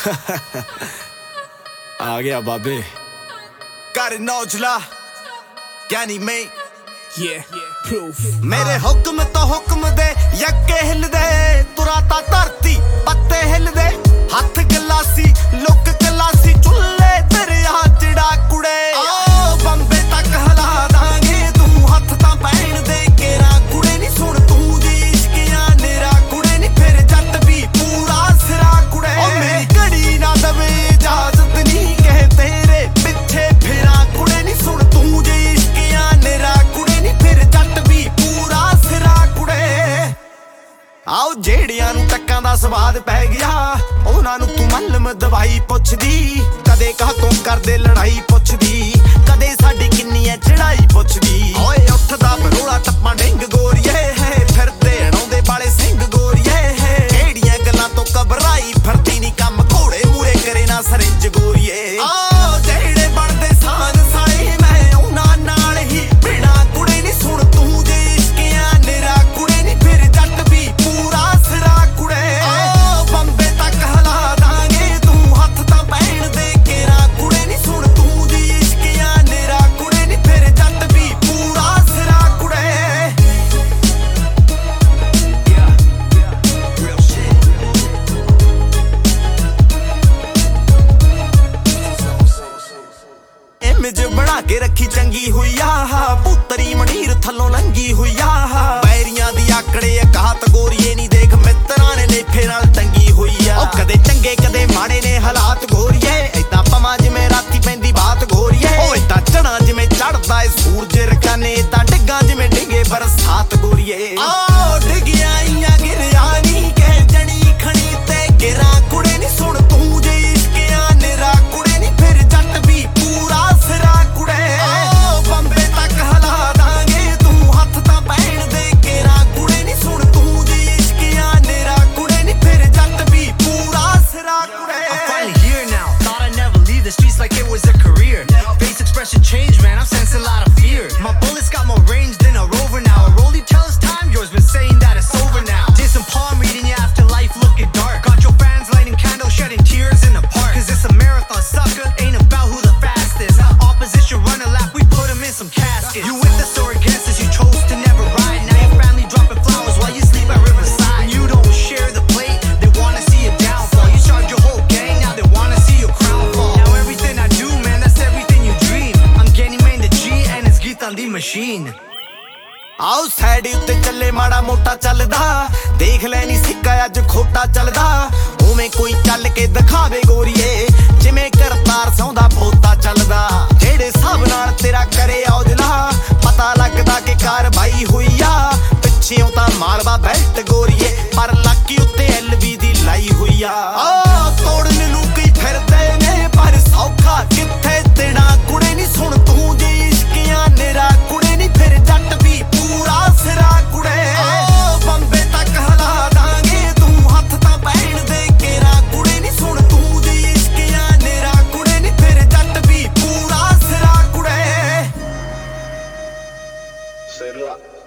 आ गया बाबे। कर नौजला। यानी मैं। ये प्रूफ मेरे हाँ। हुक्म तो हुक्म दे यक्के हिल दे। तुराता धरती पत्ते हिल दे। हथ गलासी ਬੜਾ ਸਵਾਦ ਪੈ ਗਿਆ। ਉਹਨਾਂ ਨੂੰ ਤੂੰ ਮਲਮ ਦਵਾਈ ਪੁੱਛਦੀ, ਕਦੇ ਕਾਹ ਤੋਂ ਕਰਦੇ ਲੜਾਈ ਪੁੱਛਦੀ, ਕਦੇ ਸਾਡੀ ਕਿੰਨੀ ਐ ਚੜਾਈ ਪੁੱਛਦੀ। ਅੱਗੇ ਰੱਖੀ ਚੰਗੀ ਹੋਈ ਆਹਾ ਪੁੱਤਰੀ ਮਣੀਰ ਥੱਲੋਂ ਲੰਗੀ ਹੋਈ ਆਹਾ ਬੈਰੀਆਂ ਦੀ ਆਕੜੇ ਅਕਾਤ ਗੋਰੀਏ ਨਹੀਂ ਦੇਖ। ਮਿੱਤਰਾਂ ਨੇ ਲੇਫੇ ਨਾਲ ਤੰਗੀ ਹੋਈ ਆ। ਉਹ ਕਦੇ ਚੰਗੇ, ਕਦੇ ਮਾੜੇ ਨੇ ਹਾਲਾਤ ਗੋਰੀਏ। ਐਦਾਂ ਪਵਾਂ ਜਿਵੇਂ ਰਾਤੀ ਪੈਂਦੀ ਬਾਤ ਗੋਰੀਏ। ਓ ਐਦਾਂ ਚੜਾ ਜਿਵੇਂ ਚੜਦਾ ਏ ਸੂਰਜ ਰਕਾਨੇ ਤਾਂ ਡਿੱਗਾ ਜਿਵੇਂ ਡਿੱਗੇ ਬਰਸਾਤ ਗੋਰੀਏ। ਆ ਆਓ ਸਾਈਡ ਉੱਤੇ ਚੱਲੇ, ਮਾੜਾ ਮੋਟਾ ਚੱਲਦਾ। ਦੇਖ ਲੈ ਨਹੀਂ ਸਿੱਕਾ, ਅੱਜ ਖੋਟਾ ਚੱਲਦਾ। ਉਵੇਂ ਕੋਈ ਚੱਲ ਕੇ ਦਿਖਾਵੇ ਗੋਰੀਏ। ਜਿਵੇਂ ਕਰਤਾਰ ਸੌਂਦਾ ਪੋਤਾ ਚੱਲਦਾ। ਜਿਹੜੇ ਸਭ ਨਾਲ ਤੇਰਾ ਕਰੇ ਔਜਲਾ, ਪਤਾ ਲੱਗਦਾ ਕਿ ਕਾਰਵਾਈ ਹੋਈ ਆ। ਪਿੱਛੇੋਂ ਤਾਂ ਮਾਲਵਾ ਬੈਲਟ ਗੋਰੀਏ, ਪਰ ਲੱਕੀ ਉੱਤੇ ਐਲਵੀ ਦੀ ਲਾਈ ਹੋਈ ਆ। set up.